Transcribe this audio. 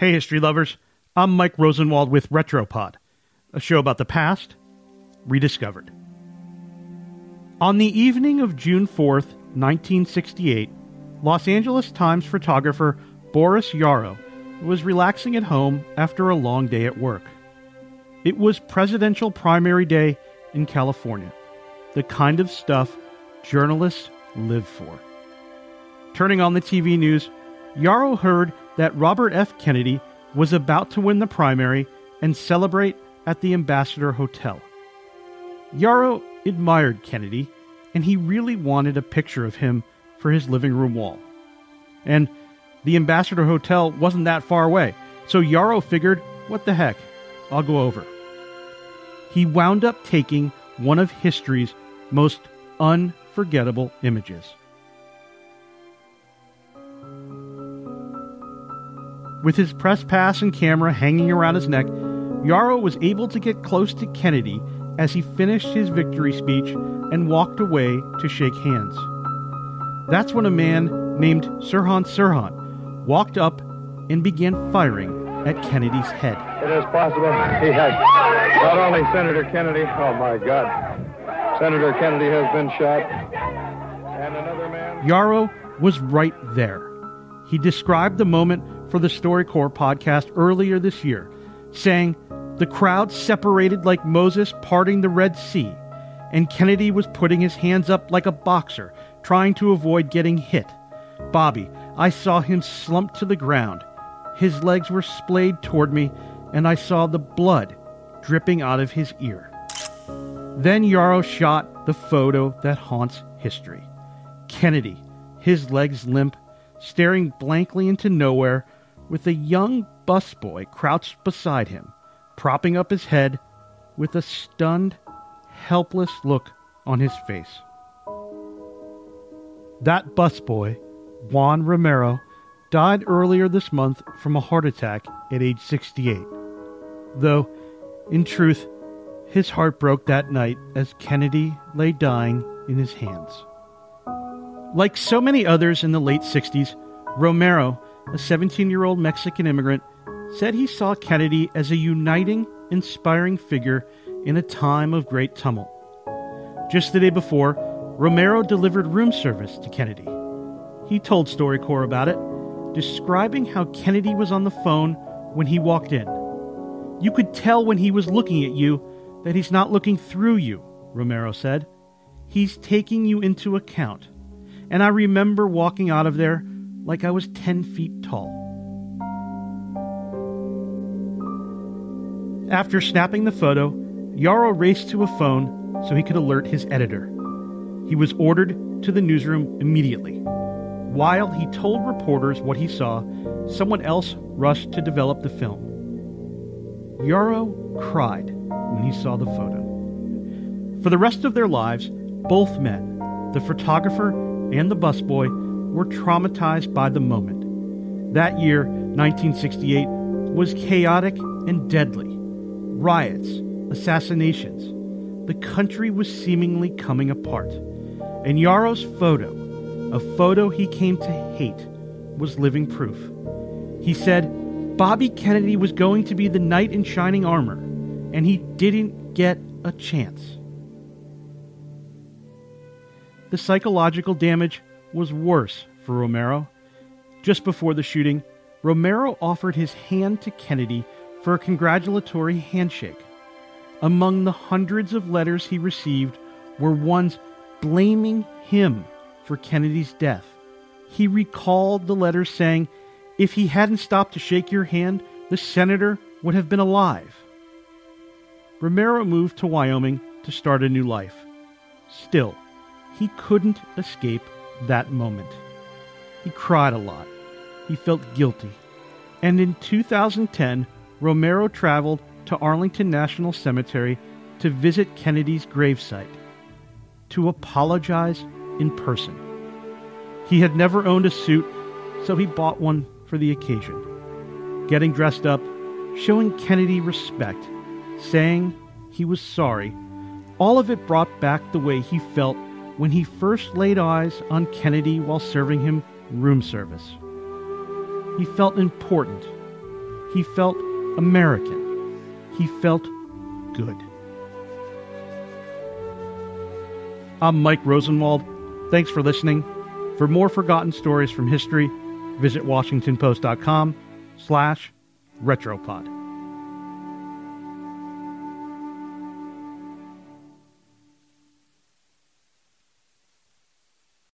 Hey, history lovers. I'm Mike Rosenwald with Retropod, a show about the past rediscovered. On the evening of June 4th, 1968, Los Angeles Times photographer Boris Yaro was relaxing at home after a long day at work. It was presidential primary day in California, the kind of stuff journalists live for. Turning on the TV news, Yaro heard that Robert F. Kennedy was about to win the primary and celebrate at the Ambassador Hotel. Yaro admired Kennedy, and he really wanted a picture of him for his living room wall. And the Ambassador Hotel wasn't that far away, so Yaro figured, what the heck, I'll go over. He wound up taking one of history's most unforgettable images. With his press pass and camera hanging around his neck, Yaro was able to get close to Kennedy as he finished his victory speech and walked away to shake hands. That's when a man named Sirhan Sirhan walked up and began firing at Kennedy's head. It is possible he has not only Senator Kennedy, oh my God, Senator Kennedy has been shot, and another man. Yaro was right there. He described the moment for the StoryCorps podcast earlier this year, saying, The crowd separated like Moses parting the Red Sea, and Kennedy was putting his hands up like a boxer, trying to avoid getting hit. Bobby, I saw him slump to the ground. His legs were splayed toward me, and I saw the blood dripping out of his ear. Then Yaro shot the photo that haunts history. Kennedy, his legs limp, staring blankly into nowhere, with a young busboy crouched beside him, propping up his head with a stunned, helpless look on his face. That busboy, Juan Romero, died earlier this month from a heart attack at age 68. Though, in truth, his heart broke that night as Kennedy lay dying in his hands. Like so many others in the late 60s, Romero a 17 year old Mexican immigrant, said he saw Kennedy as a uniting, inspiring figure in a time of great tumult. Just the day before, Romero delivered room service to Kennedy. He told StoryCorps about it, describing how Kennedy was on the phone when he walked in. You could tell when he was looking at you that he's not looking through you, Romero said. He's taking you into account. And I remember walking out of there like I was 10 feet tall. After snapping the photo, Yaro raced to a phone so he could alert his editor. He was ordered to the newsroom immediately. While he told reporters what he saw, someone else rushed to develop the film. Yaro cried when he saw the photo. For the rest of their lives, both men, the photographer and the busboy, were traumatized by the moment. That year, 1968, was chaotic and deadly. Riots, assassinations. The country was seemingly coming apart. And Yaro's photo, a photo he came to hate, was living proof. He said Bobby Kennedy was going to be the knight in shining armor, and he didn't get a chance. The psychological damage was worse for Romero. Just before the shooting, Romero offered his hand to Kennedy for a congratulatory handshake. Among the hundreds of letters he received were ones blaming him for Kennedy's death. He recalled the letters saying, If he hadn't stopped to shake your hand, the senator would have been alive. Romero moved to Wyoming to start a new life. Still, he couldn't escape that moment. He cried a lot. He felt guilty. And in 2010, Romero traveled to Arlington National Cemetery to visit Kennedy's gravesite, to apologize in person. He had never owned a suit, so he bought one for the occasion. Getting dressed up, showing Kennedy respect, saying he was sorry, all of it brought back the way he felt when he first laid eyes on Kennedy while serving him room service. He felt important, He felt American. He felt good. I'm Mike Rosenwald. Thanks for listening. For more forgotten stories from history, visit WashingtonPost.com slash retropod.